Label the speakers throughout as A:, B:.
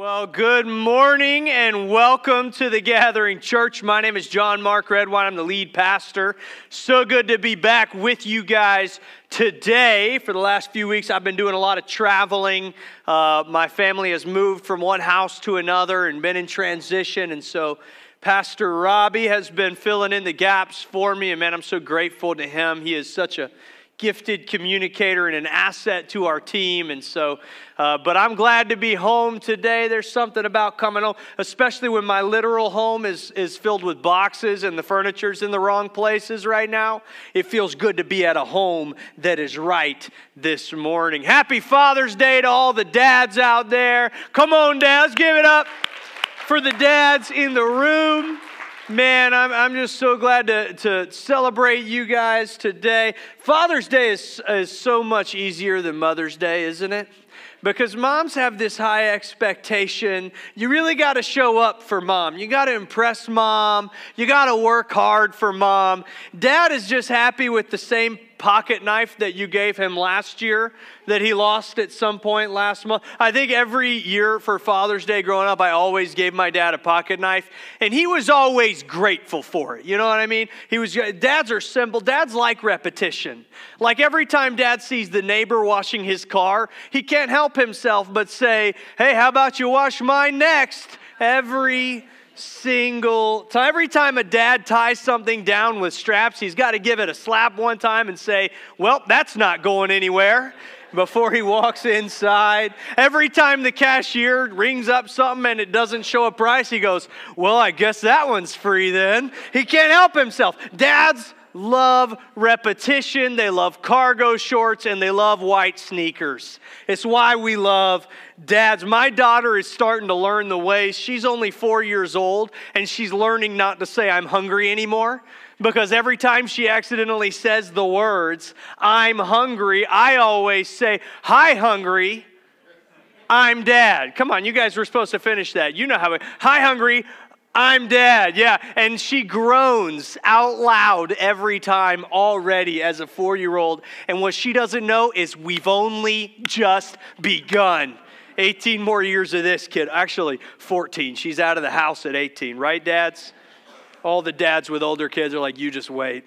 A: Well, good morning and welcome to the Gathering Church. My name is John Mark Redwine. I'm the lead pastor. So good to be back with you guys today. For the last few weeks, I've been doing a lot of traveling. Uh, my family has moved from one house to another and been in transition. And so, Pastor Robbie has been filling in the gaps for me. And man, I'm so grateful to him. He is such a gifted communicator and an asset to our team. And so, uh, but I'm glad to be home today. There's something about coming home, especially when my literal home is, is filled with boxes and the furniture's in the wrong places right now. It feels good to be at a home that is right this morning. Happy Father's Day to all the dads out there. Come on, dads, give it up for the dads in the room. Man, I'm, I'm just so glad to, to celebrate you guys today. Father's Day is, is so much easier than Mother's Day, isn't it? because moms have this high expectation. You really got to show up for mom. You got to impress mom. You got to work hard for mom. Dad is just happy with the same pocket knife that you gave him last year that he lost at some point last month. I think every year for Father's Day growing up, I always gave my dad a pocket knife, and he was always grateful for it. You know what I mean? He was dads are simple. Dads like repetition. Like every time dad sees the neighbor washing his car, he can't help himself but say, "Hey, how about you wash mine next?" Every single time. Every time a dad ties something down with straps, he's got to give it a slap one time and say, Well, that's not going anywhere before he walks inside. Every time the cashier rings up something and it doesn't show a price, he goes, Well, I guess that one's free then. He can't help himself. Dads love repetition, they love cargo shorts, and they love white sneakers. It's why we love dads. My daughter is starting to learn the ways. She's only four years old, and she's learning not to say, I'm hungry anymore. Because every time she accidentally says the words, I'm hungry, I always say, Hi, hungry. I'm dad. Come on, you guys were supposed to finish that. You know how it. Hi, hungry. I'm dad, yeah. And she groans out loud every time already as a four year old. And what she doesn't know is we've only just begun. 18 more years of this kid. Actually, 14. She's out of the house at 18, right, dads? All the dads with older kids are like, you just wait.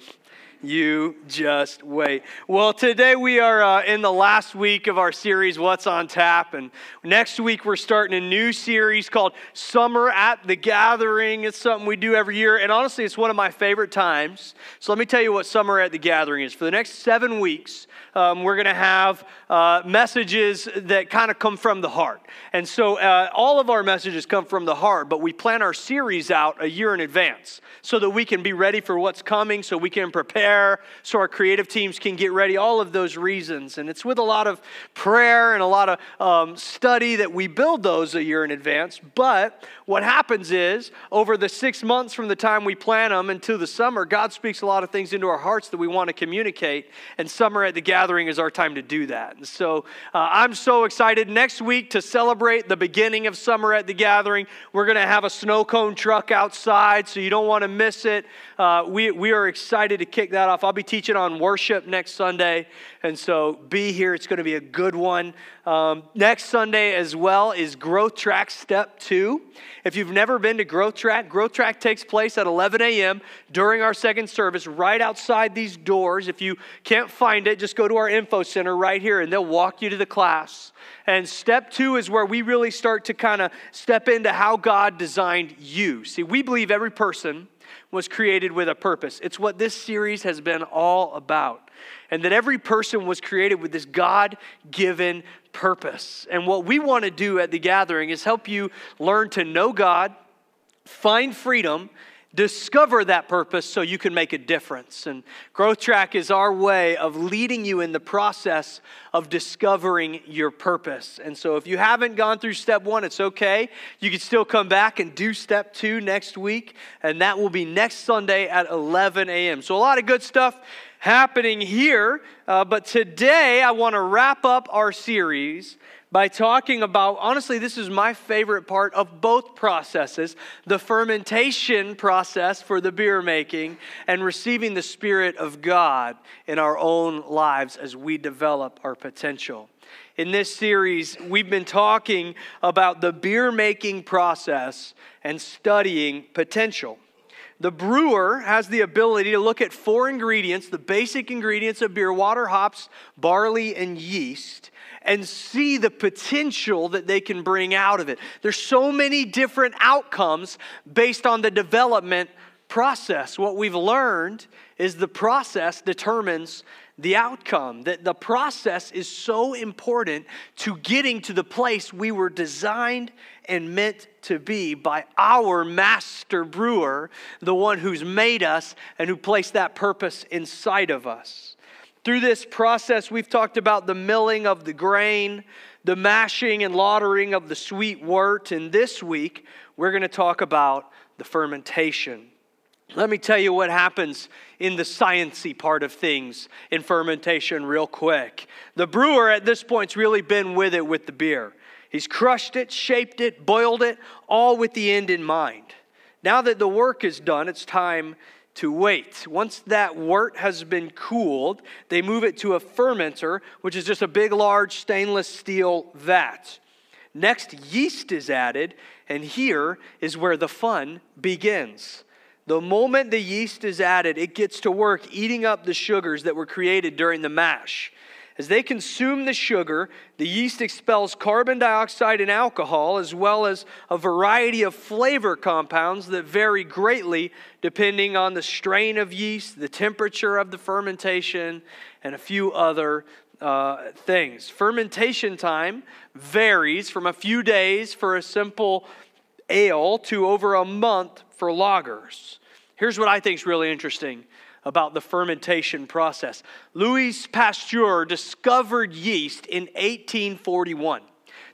A: You just wait. Well, today we are uh, in the last week of our series, What's on Tap. And next week we're starting a new series called Summer at the Gathering. It's something we do every year. And honestly, it's one of my favorite times. So let me tell you what Summer at the Gathering is. For the next seven weeks, um, we're going to have uh, messages that kind of come from the heart. And so uh, all of our messages come from the heart, but we plan our series out a year in advance so that we can be ready for what's coming, so we can prepare, so our creative teams can get ready, all of those reasons. And it's with a lot of prayer and a lot of um, study that we build those a year in advance. But what happens is, over the six months from the time we plan them until the summer, God speaks a lot of things into our hearts that we want to communicate. And summer at the gathering is our time to do that. And so uh, I'm so excited. Next week, to celebrate the beginning of summer at the gathering, we're going to have a snow cone truck outside, so you don't want to miss it. Uh, we, we are excited to kick that off. I'll be teaching on worship next Sunday, and so be here. It's going to be a good one. Um, next Sunday as well is Growth Track Step 2. If you've never been to Growth Track, Growth Track takes place at 11 a.m. during our second service, right outside these doors. If you can't find it, just go to our info center right here and they'll walk you to the class. And step two is where we really start to kind of step into how God designed you. See, we believe every person was created with a purpose. It's what this series has been all about. And that every person was created with this God given purpose. And what we want to do at the gathering is help you learn to know God, find freedom, discover that purpose so you can make a difference. And Growth Track is our way of leading you in the process of discovering your purpose. And so if you haven't gone through step one, it's okay. You can still come back and do step two next week, and that will be next Sunday at 11 a.m. So a lot of good stuff happening here. Uh, but today I want to wrap up our series by talking about honestly, this is my favorite part of both processes the fermentation process for the beer making and receiving the Spirit of God in our own lives as we develop our potential. In this series, we've been talking about the beer making process and studying potential. The brewer has the ability to look at four ingredients, the basic ingredients of beer water, hops, barley, and yeast, and see the potential that they can bring out of it. There's so many different outcomes based on the development process. What we've learned is the process determines the outcome. That the process is so important to getting to the place we were designed and meant to be by our master brewer, the one who's made us and who placed that purpose inside of us. Through this process, we've talked about the milling of the grain, the mashing and lautering of the sweet wort, and this week we're going to talk about the fermentation. Let me tell you what happens in the sciency part of things in fermentation real quick. The brewer at this point's really been with it with the beer. He's crushed it, shaped it, boiled it, all with the end in mind. Now that the work is done, it's time to wait. Once that wort has been cooled, they move it to a fermenter, which is just a big, large stainless steel vat. Next, yeast is added, and here is where the fun begins. The moment the yeast is added, it gets to work eating up the sugars that were created during the mash. As they consume the sugar, the yeast expels carbon dioxide and alcohol, as well as a variety of flavor compounds that vary greatly depending on the strain of yeast, the temperature of the fermentation, and a few other uh, things. Fermentation time varies from a few days for a simple ale to over a month for lagers. Here's what I think is really interesting about the fermentation process Louis Pasteur discovered yeast in 1841.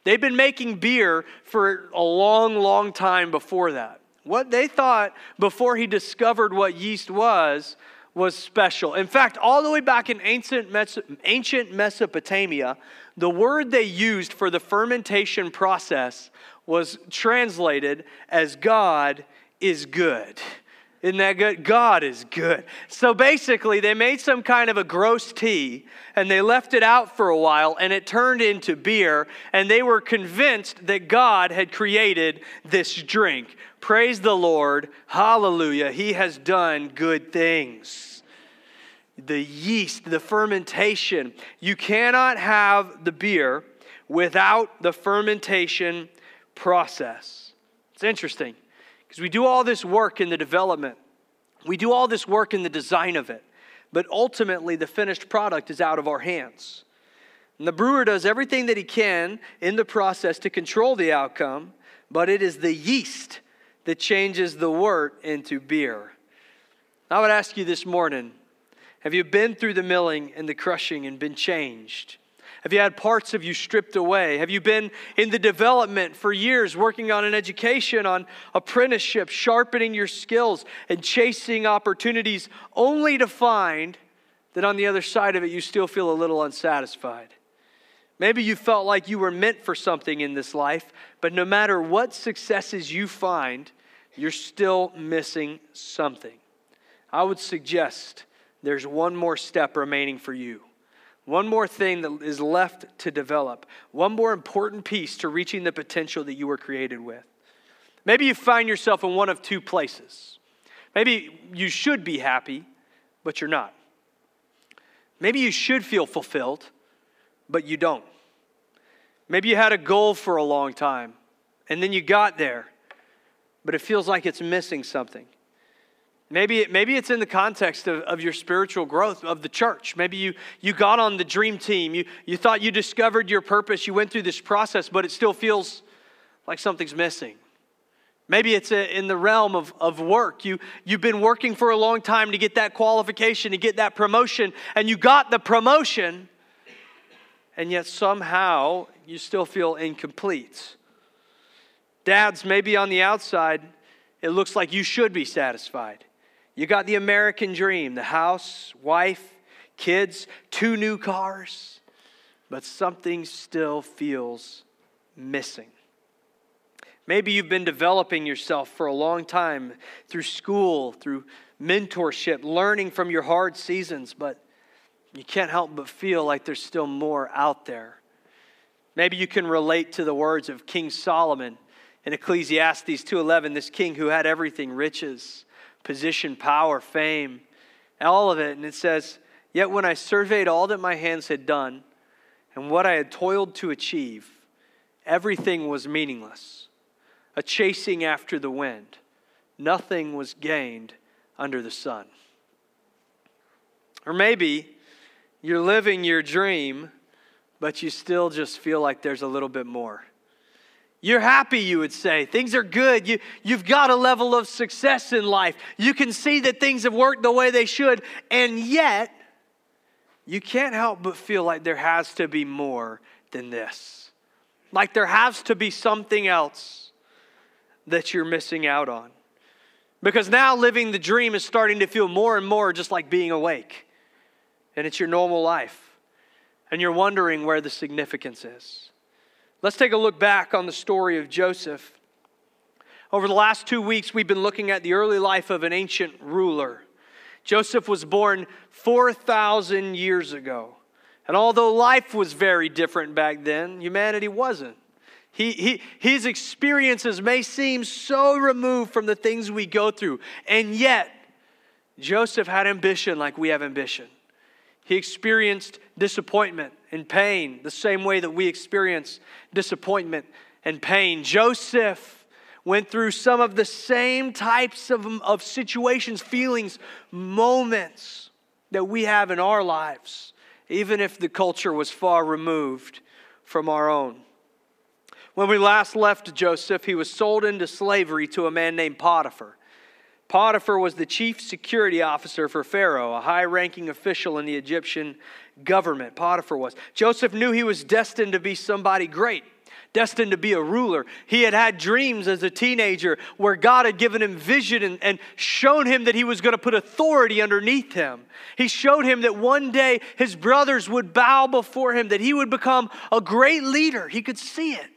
A: They've been making beer for a long, long time before that. What they thought before he discovered what yeast was was special. In fact, all the way back in ancient, ancient Mesopotamia, the word they used for the fermentation process was translated as God is good. Isn't that good? God is good. So basically, they made some kind of a gross tea and they left it out for a while and it turned into beer. And they were convinced that God had created this drink. Praise the Lord. Hallelujah. He has done good things. The yeast, the fermentation. You cannot have the beer without the fermentation process. It's interesting. Because we do all this work in the development, we do all this work in the design of it, but ultimately the finished product is out of our hands. And the brewer does everything that he can in the process to control the outcome, but it is the yeast that changes the wort into beer. I would ask you this morning have you been through the milling and the crushing and been changed? Have you had parts of you stripped away? Have you been in the development for years, working on an education, on apprenticeship, sharpening your skills, and chasing opportunities, only to find that on the other side of it, you still feel a little unsatisfied? Maybe you felt like you were meant for something in this life, but no matter what successes you find, you're still missing something. I would suggest there's one more step remaining for you. One more thing that is left to develop. One more important piece to reaching the potential that you were created with. Maybe you find yourself in one of two places. Maybe you should be happy, but you're not. Maybe you should feel fulfilled, but you don't. Maybe you had a goal for a long time, and then you got there, but it feels like it's missing something. Maybe, maybe it's in the context of, of your spiritual growth of the church. Maybe you, you got on the dream team. You, you thought you discovered your purpose. You went through this process, but it still feels like something's missing. Maybe it's a, in the realm of, of work. You, you've been working for a long time to get that qualification, to get that promotion, and you got the promotion, and yet somehow you still feel incomplete. Dads, maybe on the outside, it looks like you should be satisfied. You got the American dream the house, wife, kids, two new cars, but something still feels missing. Maybe you've been developing yourself for a long time through school, through mentorship, learning from your hard seasons, but you can't help but feel like there's still more out there. Maybe you can relate to the words of King Solomon in Ecclesiastes 2:11, this king who had everything, riches, position, power, fame, all of it, and it says, "Yet when I surveyed all that my hands had done and what I had toiled to achieve, everything was meaningless, a chasing after the wind. Nothing was gained under the sun." Or maybe you're living your dream, but you still just feel like there's a little bit more. You're happy, you would say. Things are good. You, you've got a level of success in life. You can see that things have worked the way they should. And yet, you can't help but feel like there has to be more than this. Like there has to be something else that you're missing out on. Because now living the dream is starting to feel more and more just like being awake. And it's your normal life. And you're wondering where the significance is. Let's take a look back on the story of Joseph. Over the last two weeks, we've been looking at the early life of an ancient ruler. Joseph was born 4,000 years ago. And although life was very different back then, humanity wasn't. He, he, his experiences may seem so removed from the things we go through, and yet, Joseph had ambition like we have ambition. He experienced disappointment and pain the same way that we experience disappointment and pain. Joseph went through some of the same types of, of situations, feelings, moments that we have in our lives, even if the culture was far removed from our own. When we last left Joseph, he was sold into slavery to a man named Potiphar. Potiphar was the chief security officer for Pharaoh, a high ranking official in the Egyptian government. Potiphar was. Joseph knew he was destined to be somebody great, destined to be a ruler. He had had dreams as a teenager where God had given him vision and, and shown him that he was going to put authority underneath him. He showed him that one day his brothers would bow before him, that he would become a great leader. He could see it.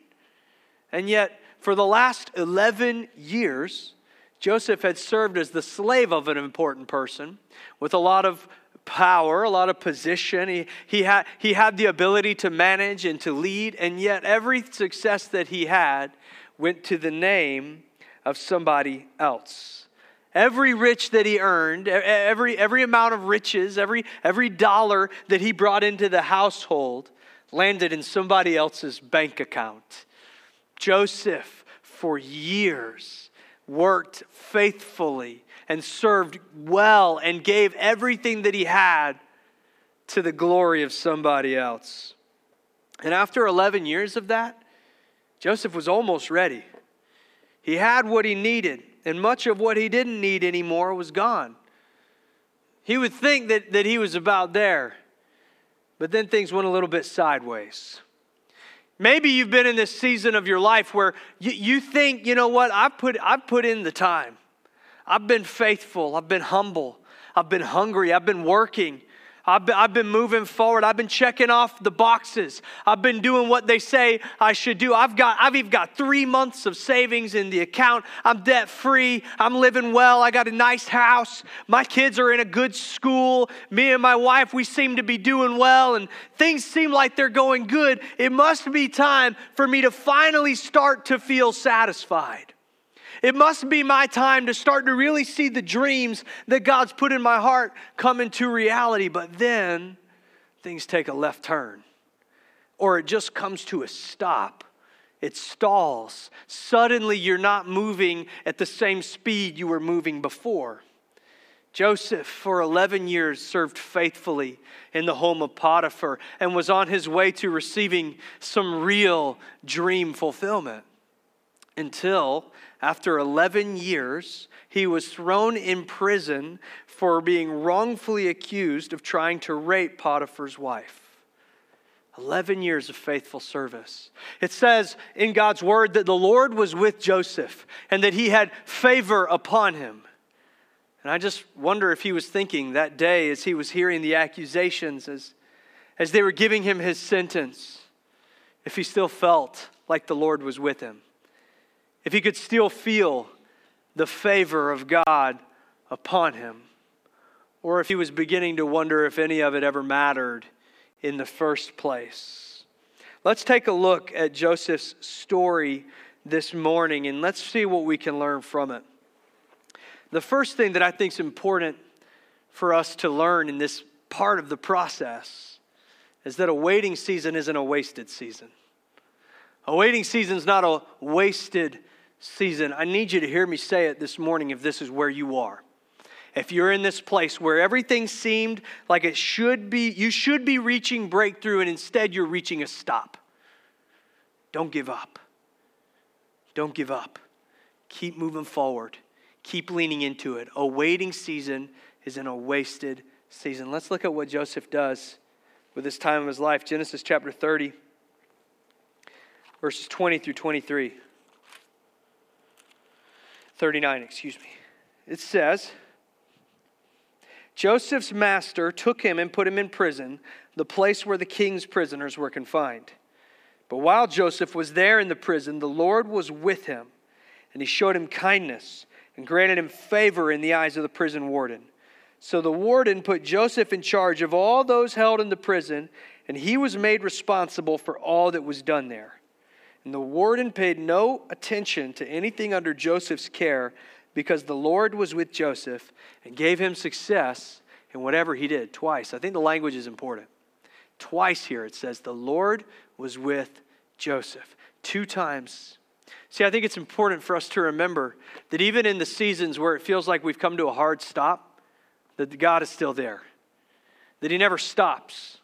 A: And yet, for the last 11 years, Joseph had served as the slave of an important person with a lot of power, a lot of position. He, he, had, he had the ability to manage and to lead, and yet every success that he had went to the name of somebody else. Every rich that he earned, every, every amount of riches, every, every dollar that he brought into the household landed in somebody else's bank account. Joseph, for years, worked faithfully and served well and gave everything that he had to the glory of somebody else. And after 11 years of that, Joseph was almost ready. He had what he needed, and much of what he didn't need anymore was gone. He would think that, that he was about there, but then things went a little bit sideways. Maybe you've been in this season of your life where you, you think, you know what, I've put, I've put in the time. I've been faithful. I've been humble. I've been hungry. I've been working. I've been, I've been moving forward. I've been checking off the boxes. I've been doing what they say I should do. I've got, I've even got three months of savings in the account. I'm debt free. I'm living well. I got a nice house. My kids are in a good school. Me and my wife, we seem to be doing well and things seem like they're going good. It must be time for me to finally start to feel satisfied. It must be my time to start to really see the dreams that God's put in my heart come into reality. But then things take a left turn, or it just comes to a stop. It stalls. Suddenly, you're not moving at the same speed you were moving before. Joseph, for 11 years, served faithfully in the home of Potiphar and was on his way to receiving some real dream fulfillment until after 11 years, he was thrown in prison for being wrongfully accused of trying to rape Potiphar's wife. 11 years of faithful service. It says in God's word that the Lord was with Joseph and that he had favor upon him. And I just wonder if he was thinking that day as he was hearing the accusations, as, as they were giving him his sentence, if he still felt like the Lord was with him if he could still feel the favor of God upon him, or if he was beginning to wonder if any of it ever mattered in the first place. Let's take a look at Joseph's story this morning and let's see what we can learn from it. The first thing that I think is important for us to learn in this part of the process is that a waiting season isn't a wasted season. A waiting season is not a wasted season. I need you to hear me say it this morning if this is where you are. If you're in this place where everything seemed like it should be, you should be reaching breakthrough and instead you're reaching a stop. Don't give up. Don't give up. Keep moving forward. Keep leaning into it. A waiting season is in a wasted season. Let's look at what Joseph does with this time of his life. Genesis chapter 30, verses 20 through 23. 39, excuse me. It says, Joseph's master took him and put him in prison, the place where the king's prisoners were confined. But while Joseph was there in the prison, the Lord was with him, and he showed him kindness and granted him favor in the eyes of the prison warden. So the warden put Joseph in charge of all those held in the prison, and he was made responsible for all that was done there. And the warden paid no attention to anything under Joseph's care because the Lord was with Joseph and gave him success in whatever he did. Twice. I think the language is important. Twice here it says, the Lord was with Joseph. Two times. See, I think it's important for us to remember that even in the seasons where it feels like we've come to a hard stop, that God is still there. That He never stops.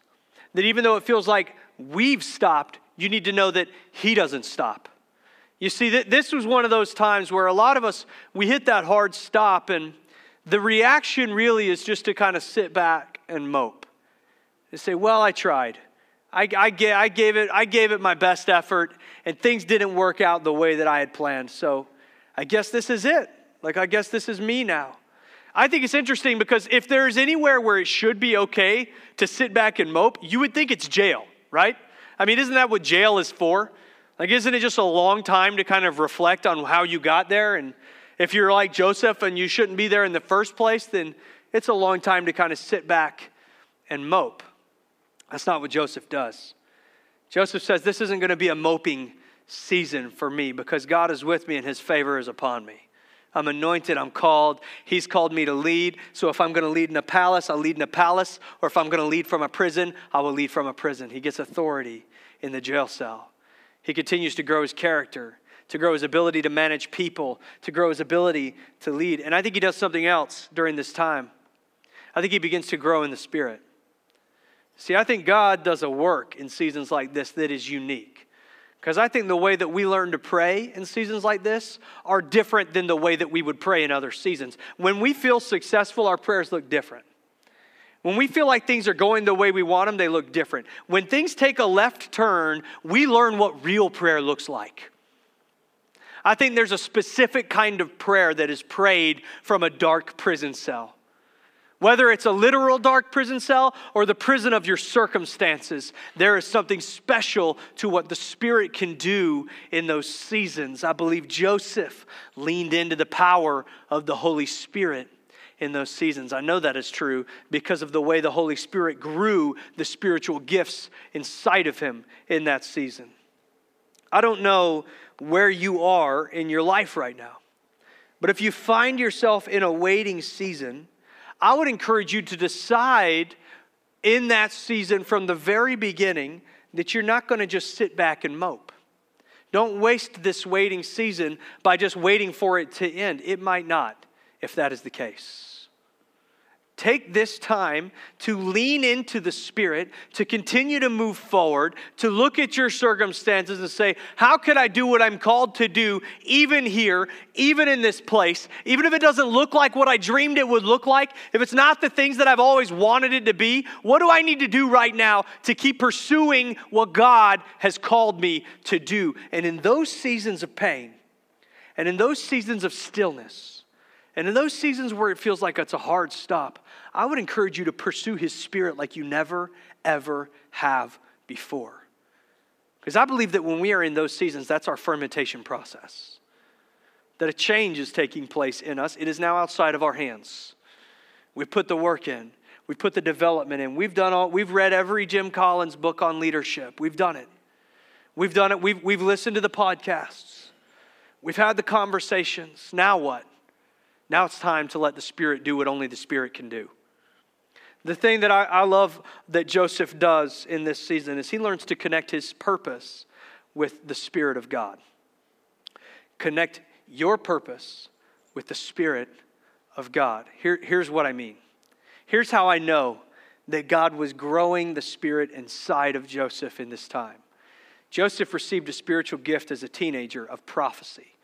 A: That even though it feels like we've stopped, you need to know that He doesn't stop. You see, this was one of those times where a lot of us, we hit that hard stop, and the reaction really is just to kind of sit back and mope. And say, Well, I tried. I, I, I, gave it, I gave it my best effort, and things didn't work out the way that I had planned. So I guess this is it. Like, I guess this is me now. I think it's interesting because if there's anywhere where it should be okay to sit back and mope, you would think it's jail, right? I mean, isn't that what jail is for? Like, isn't it just a long time to kind of reflect on how you got there? And if you're like Joseph and you shouldn't be there in the first place, then it's a long time to kind of sit back and mope. That's not what Joseph does. Joseph says, This isn't going to be a moping season for me because God is with me and his favor is upon me. I'm anointed, I'm called. He's called me to lead. So if I'm going to lead in a palace, I'll lead in a palace. Or if I'm going to lead from a prison, I will lead from a prison. He gets authority in the jail cell. He continues to grow his character, to grow his ability to manage people, to grow his ability to lead. And I think he does something else during this time. I think he begins to grow in the spirit. See, I think God does a work in seasons like this that is unique. Because I think the way that we learn to pray in seasons like this are different than the way that we would pray in other seasons. When we feel successful, our prayers look different. When we feel like things are going the way we want them, they look different. When things take a left turn, we learn what real prayer looks like. I think there's a specific kind of prayer that is prayed from a dark prison cell. Whether it's a literal dark prison cell or the prison of your circumstances, there is something special to what the Spirit can do in those seasons. I believe Joseph leaned into the power of the Holy Spirit in those seasons. I know that is true because of the way the Holy Spirit grew the spiritual gifts inside of him in that season. I don't know where you are in your life right now, but if you find yourself in a waiting season, I would encourage you to decide in that season from the very beginning that you're not going to just sit back and mope. Don't waste this waiting season by just waiting for it to end. It might not, if that is the case. Take this time to lean into the Spirit, to continue to move forward, to look at your circumstances and say, How could I do what I'm called to do, even here, even in this place, even if it doesn't look like what I dreamed it would look like, if it's not the things that I've always wanted it to be? What do I need to do right now to keep pursuing what God has called me to do? And in those seasons of pain, and in those seasons of stillness, and in those seasons where it feels like it's a hard stop, I would encourage you to pursue His Spirit like you never, ever have before. Because I believe that when we are in those seasons, that's our fermentation process. That a change is taking place in us. It is now outside of our hands. We've put the work in, we've put the development in. We've done all, we've read every Jim Collins book on leadership. We've done it. We've done it, we've, we've listened to the podcasts, we've had the conversations. Now what? Now it's time to let the Spirit do what only the Spirit can do. The thing that I, I love that Joseph does in this season is he learns to connect his purpose with the Spirit of God. Connect your purpose with the Spirit of God. Here, here's what I mean. Here's how I know that God was growing the Spirit inside of Joseph in this time. Joseph received a spiritual gift as a teenager of prophecy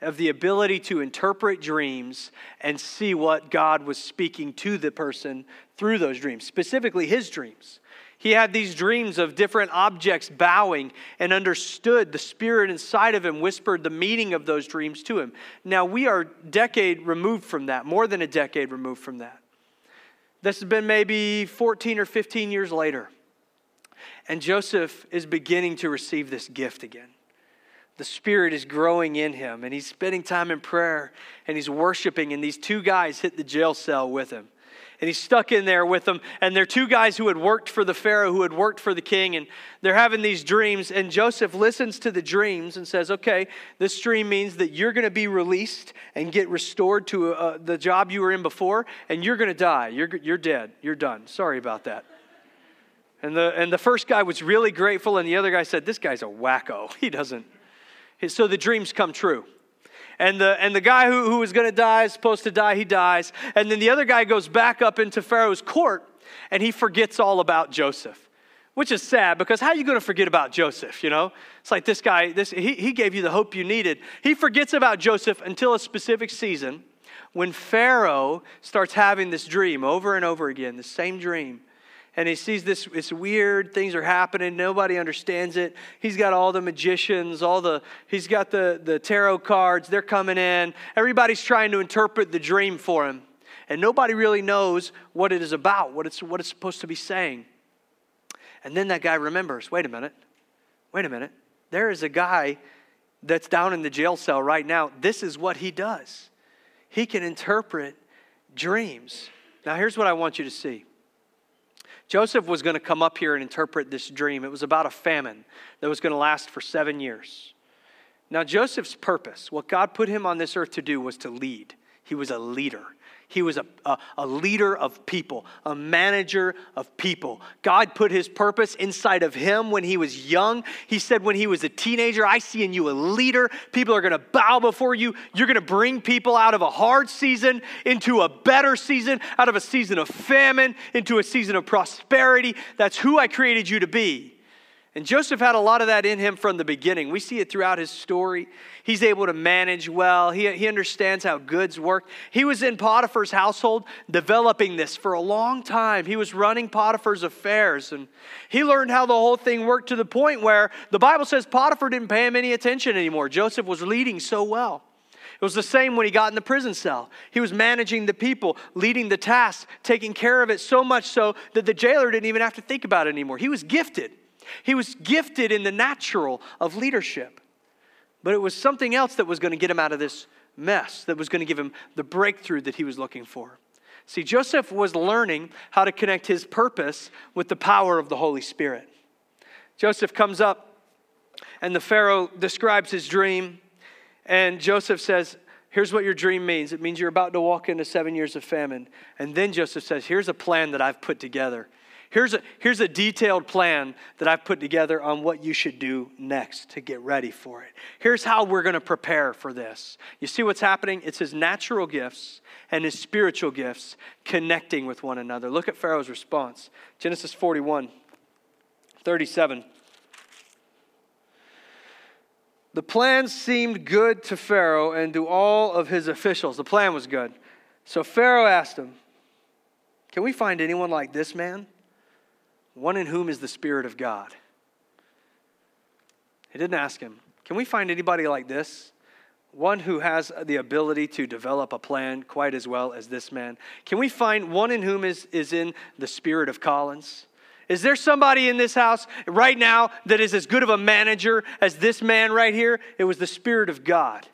A: of the ability to interpret dreams and see what God was speaking to the person through those dreams, specifically his dreams. He had these dreams of different objects bowing and understood the spirit inside of him whispered the meaning of those dreams to him. Now we are decade removed from that, more than a decade removed from that. This has been maybe 14 or 15 years later. And Joseph is beginning to receive this gift again the Spirit is growing in him, and he's spending time in prayer and he's worshiping. And these two guys hit the jail cell with him. And he's stuck in there with them. And they're two guys who had worked for the Pharaoh, who had worked for the king. And they're having these dreams. And Joseph listens to the dreams and says, Okay, this dream means that you're going to be released and get restored to uh, the job you were in before, and you're going to die. You're, you're dead. You're done. Sorry about that. And the, and the first guy was really grateful, and the other guy said, This guy's a wacko. He doesn't, so the dreams come true. And the, and the guy who, who was going to die is supposed to die, he dies. And then the other guy goes back up into Pharaoh's court and he forgets all about Joseph, which is sad because how are you going to forget about Joseph? You know, it's like this guy, this, he, he gave you the hope you needed. He forgets about Joseph until a specific season when Pharaoh starts having this dream over and over again, the same dream and he sees this it's weird things are happening nobody understands it. He's got all the magicians all the he's got the the tarot cards they're coming in. Everybody's trying to interpret the dream for him. And nobody really knows what it is about what it's what it's supposed to be saying. And then that guy remembers wait a minute wait a minute. There is a guy that's down in the jail cell right now. This is what he does. He can interpret dreams. Now here's what i want you to see Joseph was going to come up here and interpret this dream. It was about a famine that was going to last for seven years. Now, Joseph's purpose, what God put him on this earth to do, was to lead. He was a leader. He was a, a, a, leader of people, a manager of people. God put his purpose inside of him when he was young. He said, when he was a teenager, I see in you a leader. People are going to bow before you. You're going to bring people out of a hard season into a better season, out of a season of famine into a season of prosperity. That's who I created you to be. And Joseph had a lot of that in him from the beginning. We see it throughout his story. He's able to manage well, he, he understands how goods work. He was in Potiphar's household developing this for a long time. He was running Potiphar's affairs, and he learned how the whole thing worked to the point where the Bible says Potiphar didn't pay him any attention anymore. Joseph was leading so well. It was the same when he got in the prison cell. He was managing the people, leading the tasks, taking care of it so much so that the jailer didn't even have to think about it anymore. He was gifted. He was gifted in the natural of leadership. But it was something else that was going to get him out of this mess, that was going to give him the breakthrough that he was looking for. See, Joseph was learning how to connect his purpose with the power of the Holy Spirit. Joseph comes up, and the Pharaoh describes his dream, and Joseph says, Here's what your dream means. It means you're about to walk into seven years of famine. And then Joseph says, Here's a plan that I've put together. Here's a, here's a detailed plan that I've put together on what you should do next to get ready for it. Here's how we're going to prepare for this. You see what's happening? It's his natural gifts and his spiritual gifts connecting with one another. Look at Pharaoh's response Genesis 41, 37. The plan seemed good to Pharaoh and to all of his officials. The plan was good. So Pharaoh asked him, Can we find anyone like this man? One in whom is the Spirit of God. He didn't ask him, Can we find anybody like this? One who has the ability to develop a plan quite as well as this man. Can we find one in whom is, is in the spirit of Collins? Is there somebody in this house right now that is as good of a manager as this man right here? It was the Spirit of God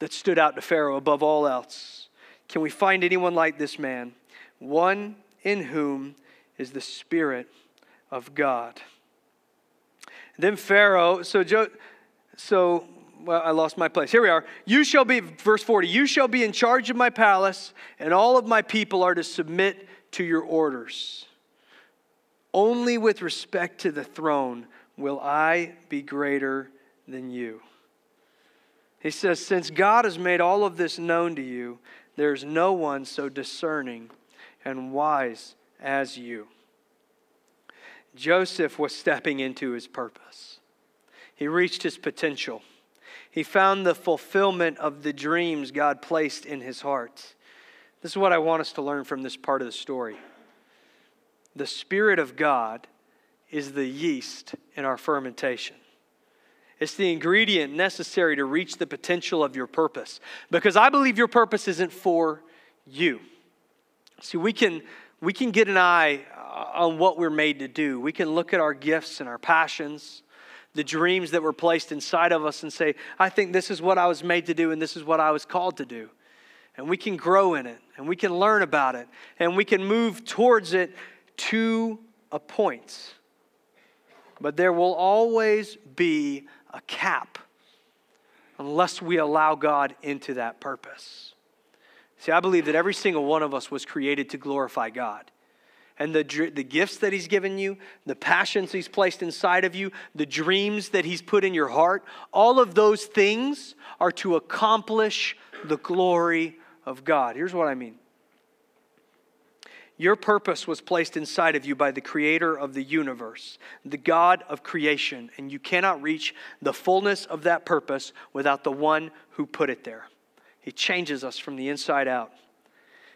A: that stood out to Pharaoh above all else. Can we find anyone like this man? One in whom is the Spirit of God. Then Pharaoh, so Joe, so well, I lost my place. Here we are. You shall be, verse 40, you shall be in charge of my palace, and all of my people are to submit to your orders. Only with respect to the throne will I be greater than you. He says, Since God has made all of this known to you, there's no one so discerning and wise as you. Joseph was stepping into his purpose. He reached his potential. He found the fulfillment of the dreams God placed in his heart. This is what I want us to learn from this part of the story. The Spirit of God is the yeast in our fermentation. It's the ingredient necessary to reach the potential of your purpose. Because I believe your purpose isn't for you. See, we can, we can get an eye uh, on what we're made to do. We can look at our gifts and our passions, the dreams that were placed inside of us, and say, I think this is what I was made to do, and this is what I was called to do. And we can grow in it, and we can learn about it, and we can move towards it to a point. But there will always be a cap unless we allow God into that purpose. See, I believe that every single one of us was created to glorify God. And the, the gifts that He's given you, the passions He's placed inside of you, the dreams that He's put in your heart, all of those things are to accomplish the glory of God. Here's what I mean your purpose was placed inside of you by the creator of the universe, the God of creation, and you cannot reach the fullness of that purpose without the one who put it there. He changes us from the inside out.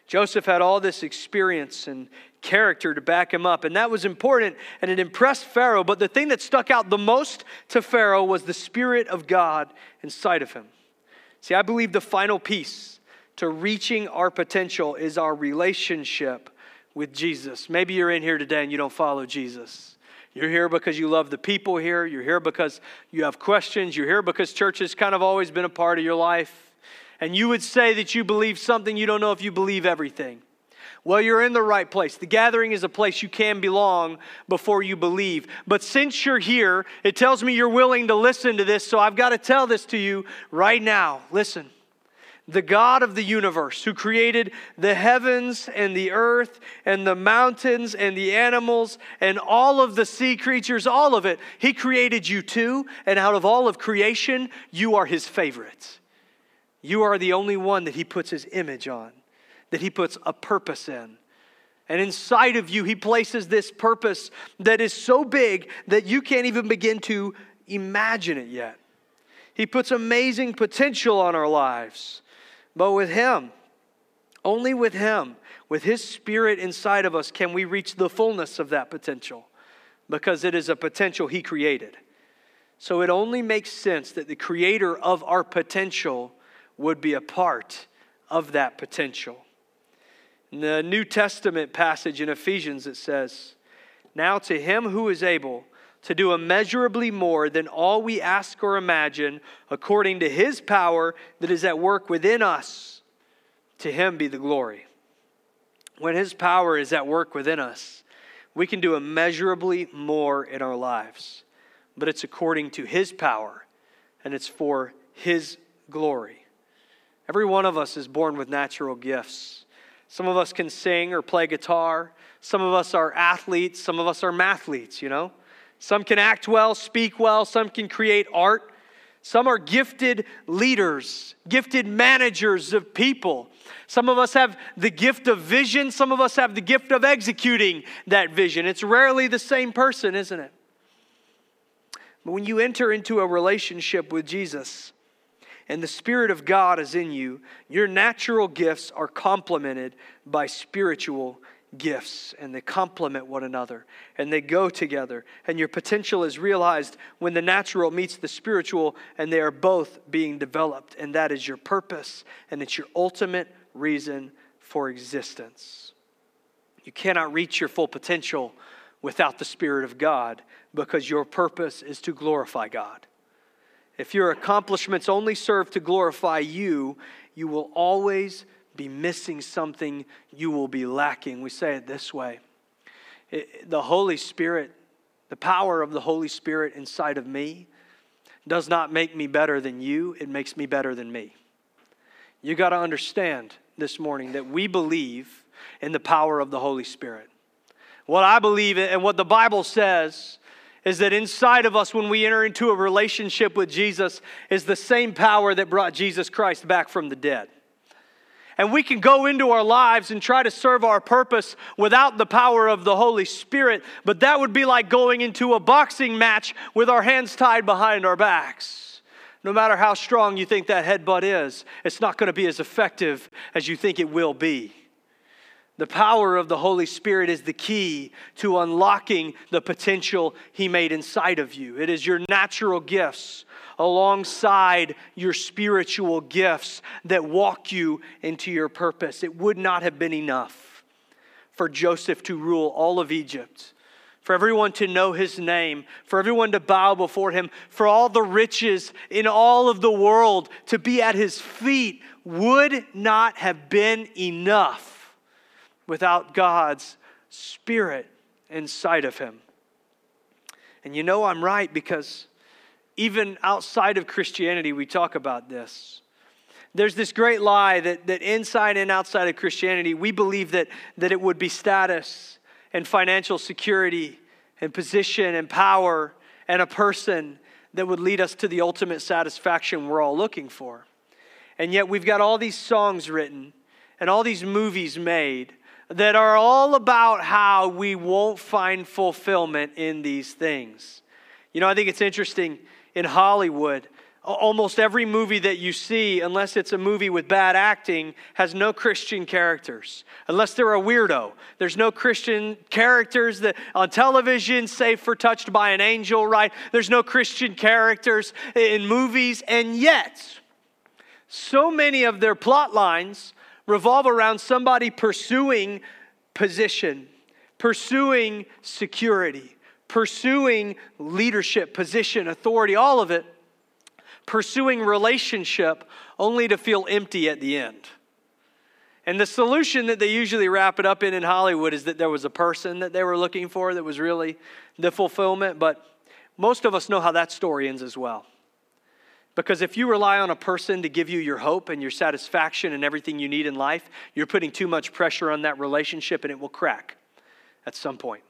A: Joseph had all this experience and character to back him up, and that was important and it impressed Pharaoh. But the thing that stuck out the most to Pharaoh was the Spirit of God inside of him. See, I believe the final piece to reaching our potential is our relationship with Jesus. Maybe you're in here today and you don't follow Jesus. You're here because you love the people here. You're here because you have questions. You're here because church has kind of always been a part of your life. And you would say that you believe something, you don't know if you believe everything. Well, you're in the right place. The gathering is a place you can belong before you believe. But since you're here, it tells me you're willing to listen to this, so I've got to tell this to you right now. Listen the God of the universe, who created the heavens and the earth and the mountains and the animals and all of the sea creatures, all of it, He created you too. And out of all of creation, you are His favorite. You are the only one that He puts His image on, that He puts a purpose in. And inside of you, He places this purpose that is so big that you can't even begin to imagine it yet. He puts amazing potential on our lives. But with Him, only with Him, with His Spirit inside of us, can we reach the fullness of that potential because it is a potential He created. So it only makes sense that the creator of our potential would be a part of that potential. In the New Testament passage in Ephesians, it says, Now to him who is able to do immeasurably more than all we ask or imagine, according to his power that is at work within us. To him be the glory. When his power is at work within us, we can do immeasurably more in our lives. But it's according to his power, and it's for his glory. Every one of us is born with natural gifts. Some of us can sing or play guitar. Some of us are athletes. Some of us are mathletes, you know? Some can act well, speak well, some can create art. Some are gifted leaders, gifted managers of people. Some of us have the gift of vision, some of us have the gift of executing that vision. It's rarely the same person, isn't it? But when you enter into a relationship with Jesus and the Spirit of God is in you, your natural gifts are complemented by spiritual gifts and they complement one another and they go together. And your potential is realized when the natural meets the spiritual and they are both being developed. And that is your purpose and it's your ultimate reason for existence. You cannot reach your full potential without the Spirit of God because your purpose is to glorify God. If your accomplishments only serve to glorify you, you will always be missing something, you will be lacking. We say it this way it, the Holy Spirit The power of the Holy Spirit inside of me does not make me better than you, it makes me better than me. You got to understand this morning that we believe in the power of the Holy Spirit. What I believe in and what the Bible says is that inside of us, when we enter into a relationship with Jesus, is the same power that brought Jesus Christ back from the dead. And we can go into our lives and try to serve our purpose without the power of the Holy Spirit, but that would be like going into a boxing match with our hands tied behind our backs. No matter how strong you think that headbutt is, it's not going to be as effective as you think it will be. The power of the Holy Spirit is the key to unlocking the potential He made inside of you. It is your natural gifts alongside your spiritual gifts that walk you into your purpose. It would not have been enough for Joseph to rule all of Egypt, for everyone to know his name, for everyone to bow before him, for all the riches in all of the world to be at his feet would not have been enough without God's Spirit inside of him. And you know I'm right because even outside of Christianity, we talk about this. There's this great lie that, that inside and outside of Christianity, we believe that, that it would be status and financial security and position and power and a person that would lead us to the ultimate satisfaction we're all looking for. And yet, we've got all these songs written and all these movies made that are all about how we won't find fulfillment in these things. You know, I think it's interesting in Hollywood. Almost every movie that you see, unless it's a movie with bad acting, has no Christian characters. Unless they're a weirdo. There's no Christian characters that on television, save for Touched by an Angel, right? There's no Christian characters in movies, and yet, so many of their plot lines revolve around somebody pursuing position, pursuing security, pursuing leadership, position, authority, all of it, pursuing relationship only to feel empty at the end. And the solution that they usually wrap it up in in Hollywood is that there was a person that they were looking for that was really the fulfillment, but most of us know how that story ends as well. Because if you rely on a person to give you your hope and your satisfaction and everything you need in life, you're putting too much pressure on that relationship and it will crack at some point.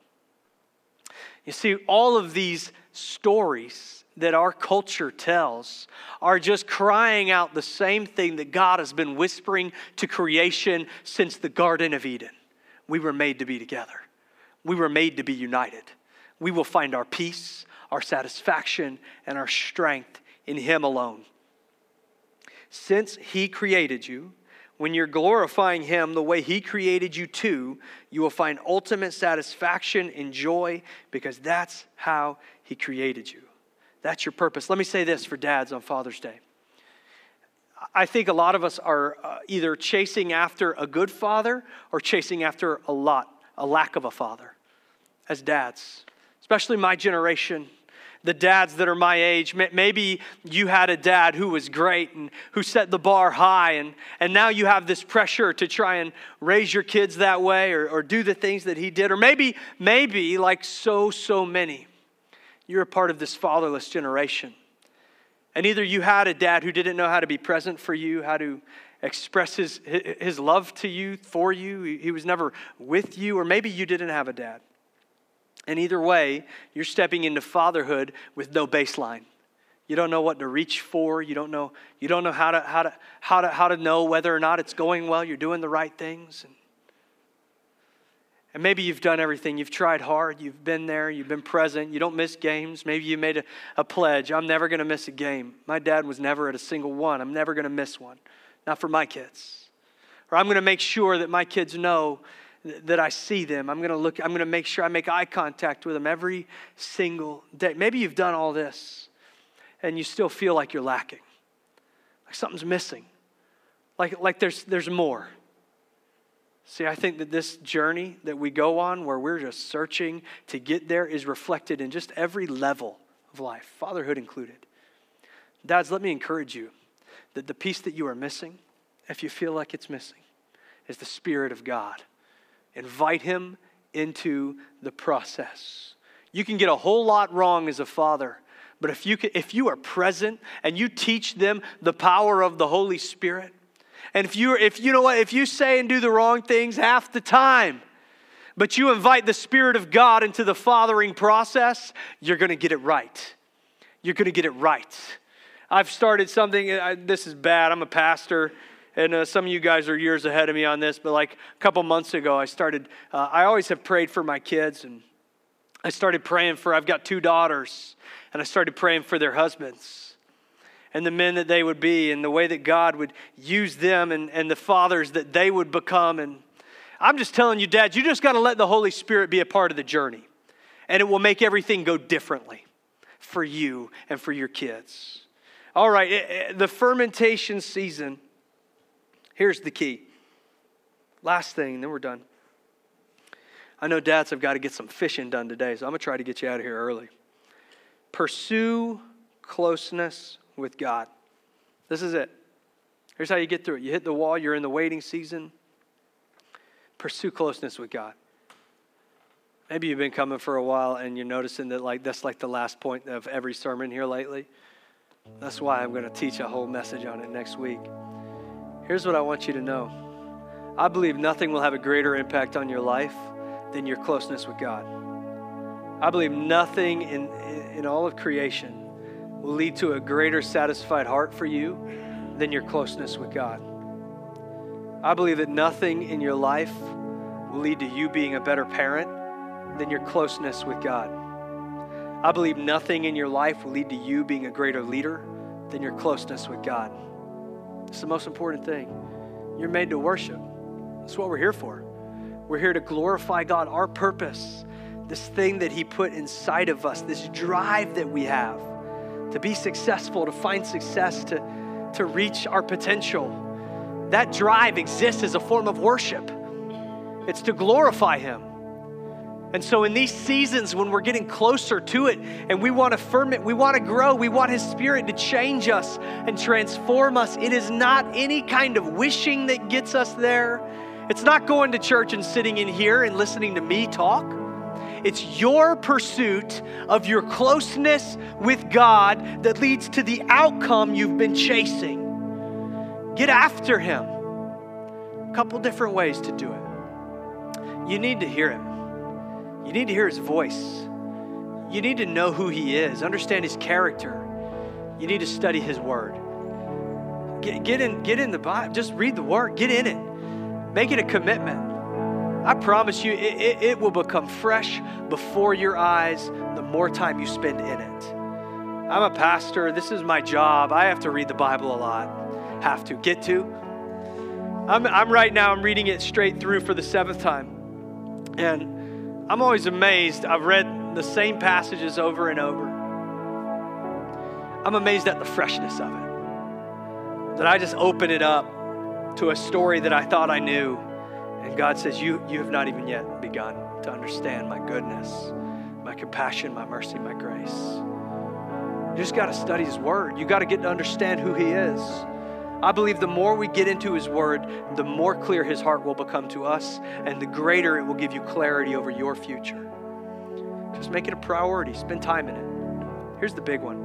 A: You see, all of these stories that our culture tells are just crying out the same thing that God has been whispering to creation since the Garden of Eden. We were made to be together, we were made to be united. We will find our peace, our satisfaction, and our strength in Him alone. Since He created you, when you're glorifying Him the way He created you to, you will find ultimate satisfaction and joy because that's how He created you. That's your purpose. Let me say this for dads on Father's Day. I think a lot of us are uh, either chasing after a good father or chasing after a lot, a lack of a father as dads, especially my generation the dads that are my age. Maybe you had a dad who was great and who set the bar high, and, and now you have this pressure to try and raise your kids that way or, or do the things that he did. Or maybe, maybe, like so, so many, you're a part of this fatherless generation. And either you had a dad who didn't know how to be present for you, how to express his, his love to you, for you, he was never with you, or maybe you didn't have a dad. And either way, you're stepping into fatherhood with no baseline. You don't know what to reach for. You don't know, you don't know how, to, how, to, how, to, how to know whether or not it's going well. You're doing the right things. And, and maybe you've done everything. You've tried hard. You've been there. You've been present. You don't miss games. Maybe you made a, a pledge I'm never going to miss a game. My dad was never at a single one. I'm never going to miss one. Not for my kids. Or I'm going to make sure that my kids know that I see them. I'm going to look, I'm going to make sure I make eye contact with them every single day. Maybe you've done all this and you still feel like you're lacking, like something's missing, like, like there's, there's more. See, I think that this journey that we go on, where we're just searching to get there, is reflected in just every level of life, fatherhood included. Dads, let me encourage you that the piece that you are missing, if you feel like it's missing, is the Spirit of God Invite him into the process. You can get a whole lot wrong as a father. But if you, can, if you are present and you teach them the power of the Holy Spirit, and if you, if you know what, if you say and do the wrong things half the time, but you invite the Spirit of God into the fathering process, you're going to get it right. You're going to get it right. I've started something, I, this is bad. I'm a pastor, and uh, some of you guys are years ahead of me on this, but like a couple months ago, I started, uh, I always have prayed for my kids, and I started praying for, I've got two daughters, and I started praying for their husbands and the men that they would be and the way that God would use them and, and the fathers that they would become. And I'm just telling you, Dad, you just got to let the Holy Spirit be a part of the journey, and it will make everything go differently for you and for your kids. All right, it, it, the fermentation season, here's the key. Last thing, then we're done. I know dads have got to get some fishing done today, so I'm going to try to get you out of here early. Pursue closeness with God. This is it. Here's how you get through it. You hit the wall, you're in the waiting season. Pursue closeness with God. Maybe you've been coming for a while and you're noticing that like that's like the last point of every sermon here lately. That's why I'm going to teach a whole message on it next week. Here's what I want you to know. I believe nothing will have a greater impact on your life than your closeness with God. I believe nothing in, in all of creation will lead to a greater satisfied heart for you than your closeness with God. I believe that nothing in your life will lead to you being a better parent than your closeness with God. I believe nothing in your life will lead to you being a greater leader than your closeness with God. It's the most important thing. You're made to worship. That's what we're here for. We're here to glorify God. Our purpose, this thing that He put inside of us, this drive that we have to be successful, to find success, to, to reach our potential, that drive exists as a form of worship. It's to glorify Him. And so, in these seasons when we're getting closer to it and we want to ferment, we want to grow, we want His Spirit to change us and transform us, it is not any kind of wishing that gets us there. It's not going to church and sitting in here and listening to me talk. It's your pursuit of your closeness with God that leads to the outcome you've been chasing. Get after Him. A couple different ways to do it. You need to hear Him. You need to hear his voice. You need to know who he is, understand his character. You need to study his word. Get, get, in, get in the Bible. Just read the word. Get in it. Make it a commitment. I promise you, it, it, it will become fresh before your eyes the more time you spend in it. I'm a pastor. This is my job. I have to read the Bible a lot. Have to. Get to. I'm, I'm right now, I'm reading it straight through for the seventh time. And I'm always amazed. I've read the same passages over and over. I'm amazed at the freshness of it. That I just open it up to a story that I thought I knew. And God says, You, you have not even yet begun to understand my goodness, my compassion, my mercy, my grace. You just got to study His Word. You got to get to understand who He is. I believe the more we get into His Word, the more clear His heart will become to us, and the greater it will give you clarity over your future. Just make it a priority, spend time in it. Here's the big one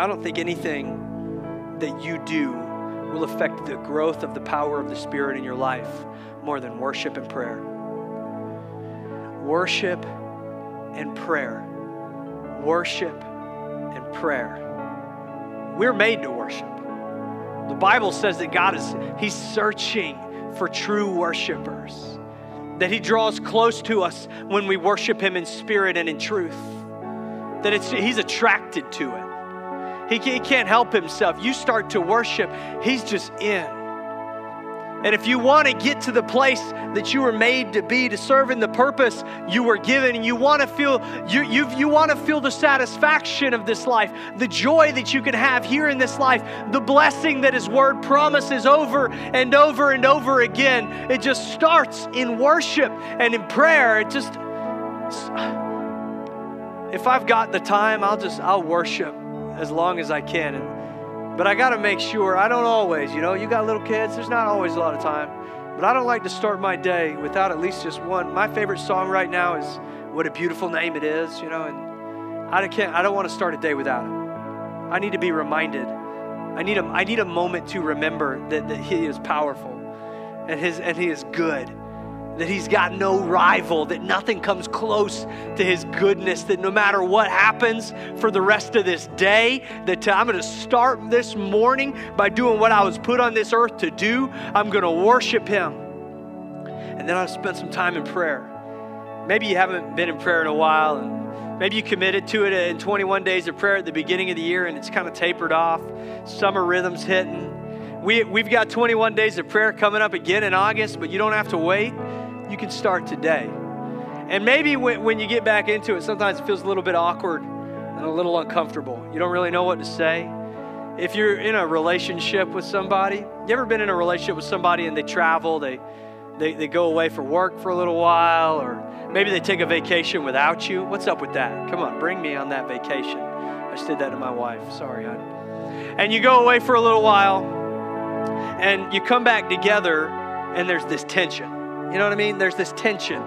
A: I don't think anything that you do will affect the growth of the power of the Spirit in your life more than worship and prayer. Worship and prayer. Worship and prayer. We're made to worship. The Bible says that God is He's searching for true worshipers. That He draws close to us when we worship Him in spirit and in truth. That it's, He's attracted to it. He, he can't help Himself. You start to worship, He's just in. And if you want to get to the place that you were made to be, to serve in the purpose you were given, and you want to feel you you you want to feel the satisfaction of this life, the joy that you can have here in this life, the blessing that His Word promises over and over and over again. It just starts in worship and in prayer. It just if I've got the time, I'll just I'll worship as long as I can. And but I got to make sure, I don't always, you know, you got little kids, there's not always a lot of time. But I don't like to start my day without at least just one. My favorite song right now is what a beautiful name it is, you know, and I can't I don't want to start a day without him. I need to be reminded. I need a I need a moment to remember that, that he is powerful and his and he is good that he's got no rival, that nothing comes close to his goodness, that no matter what happens for the rest of this day, that uh, I'm going to start this morning by doing what I was put on this earth to do. I'm going to worship him. And then I'll spend some time in prayer. Maybe you haven't been in prayer in a while, and maybe you committed to it in 21 days of prayer at the beginning of the year, and it's kind of tapered off. Summer rhythms hitting. We, we've got 21 days of prayer coming up again in August, but you don't have to wait you can start today. And maybe when, when you get back into it, sometimes it feels a little bit awkward and a little uncomfortable. You don't really know what to say. If you're in a relationship with somebody, you ever been in a relationship with somebody and they travel, they, they, they go away for work for a little while, or maybe they take a vacation without you? What's up with that? Come on, bring me on that vacation. I just did that to my wife. Sorry, hon. And you go away for a little while, and you come back together, and there's this tension you know what I mean? There's this tension.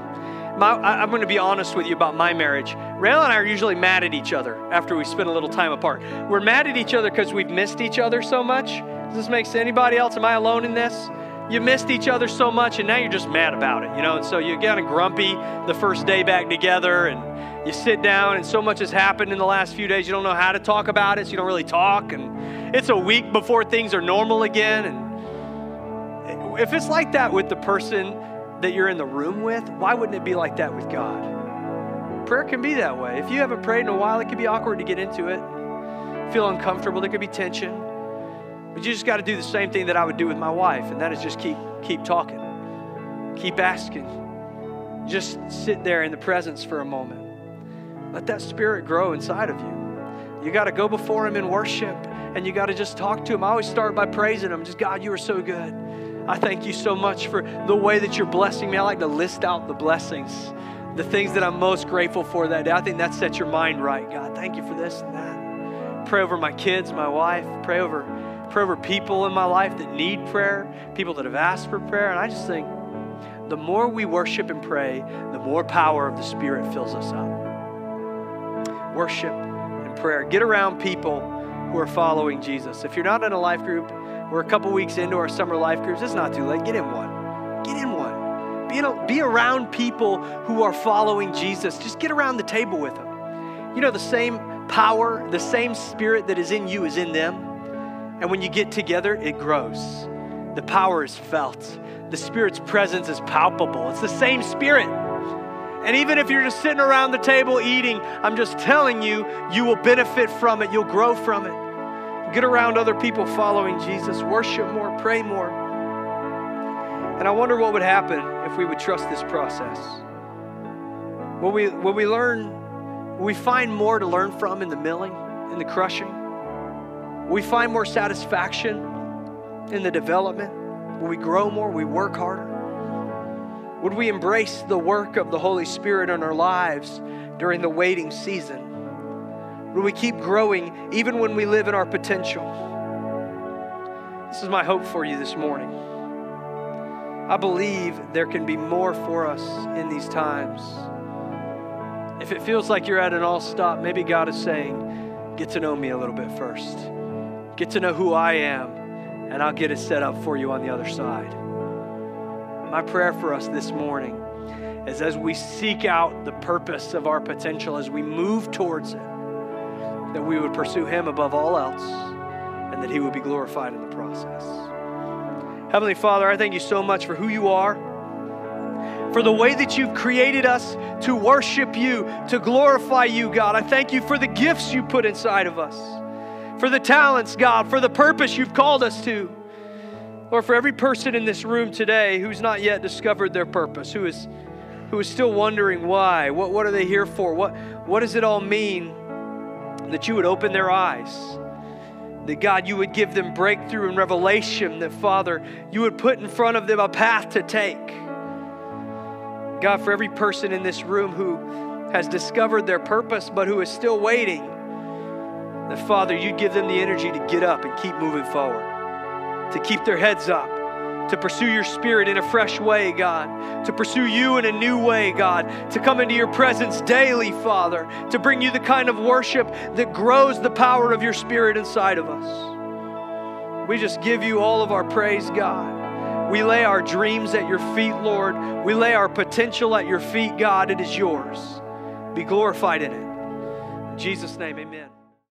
A: My, I, am going to be honest with you about my marriage. Rael and I are usually mad at each other after we spend a little time apart. We're mad at each other because we've missed each other so much. Does this make sense? Anybody else? Am I alone in this? You missed each other so much, and now you're just mad about it, you know? And so you're kind of grumpy the first day back together, and you sit down, and so much has happened in the last few days, you don't know how to talk about it, so you don't really talk. And it's a week before things are normal again. And if it's like that with the person that you're in the room with, why wouldn't it be like that with God? Prayer can be that way. If you haven't prayed in a while, it can be awkward to get into it, feel uncomfortable, there could be tension. But you just got to do the same thing that I would do with my wife, and that is just keep keep talking. Keep asking. Just sit there in the presence for a moment. Let that spirit grow inside of you. You got to go before him in worship and you got to just talk to him. I always start by praising him. Just God, you are so good. I thank you so much for the way that you're blessing me. I like to list out the blessings, the things that I'm most grateful for that day. I think that sets your mind right, God. Thank you for this and that. Pray over my kids, my wife. Pray over, pray over people in my life that need prayer, people that have asked for prayer. And I just think the more we worship and pray, the more power of the Spirit fills us up. Worship and prayer. Get around people who are following Jesus. If you're not in a life group, we're a couple weeks into our summer life groups. It's not too late. Get in one. Get in one. Be, in a, be around people who are following Jesus. Just get around the table with them. You know, the same power, the same spirit that is in you is in them. And when you get together, it grows. The power is felt. The Spirit's presence is palpable. It's the same Spirit. And even if you're just sitting around the table eating, I'm just telling you, you will benefit from it. You'll grow from it. Get around other people following Jesus, worship more, pray more. And I wonder what would happen if we would trust this process. Will we, will we learn, will we find more to learn from in the milling, in the crushing? Will we find more satisfaction in the development? Will we grow more? Will we work harder? Would we embrace the work of the Holy Spirit in our lives during the waiting season? Will we keep growing even when we live in our potential? This is my hope for you this morning. I believe there can be more for us in these times. If it feels like you're at an all stop, maybe God is saying, Get to know me a little bit first. Get to know who I am, and I'll get it set up for you on the other side. My prayer for us this morning is as we seek out the purpose of our potential, as we move towards it, that we would pursue Him above all else and that He would be glorified in the process. Heavenly Father, I thank you so much for who you are, for the way that you've created us to worship you, to glorify you, God. I thank you for the gifts you put inside of us, for the talents, God, for the purpose you've called us to. Lord, for every person in this room today who's not yet discovered their purpose, who is, who is still wondering why, what, what are they here for, what, what does it all mean? That you would open their eyes. That God, you would give them breakthrough and revelation. That Father, you would put in front of them a path to take. God, for every person in this room who has discovered their purpose but who is still waiting, that Father, you'd give them the energy to get up and keep moving forward, to keep their heads up, to pursue your spirit in a fresh way, God, to pursue you in a new way, God, to come into your presence daily, Father, to bring you the kind of worship that grows the power of your spirit inside of us. We just give you all of our praise, God. We lay our dreams at your feet, Lord. We lay our potential at your feet, God. It is yours. Be glorified in it. In Jesus' name, amen.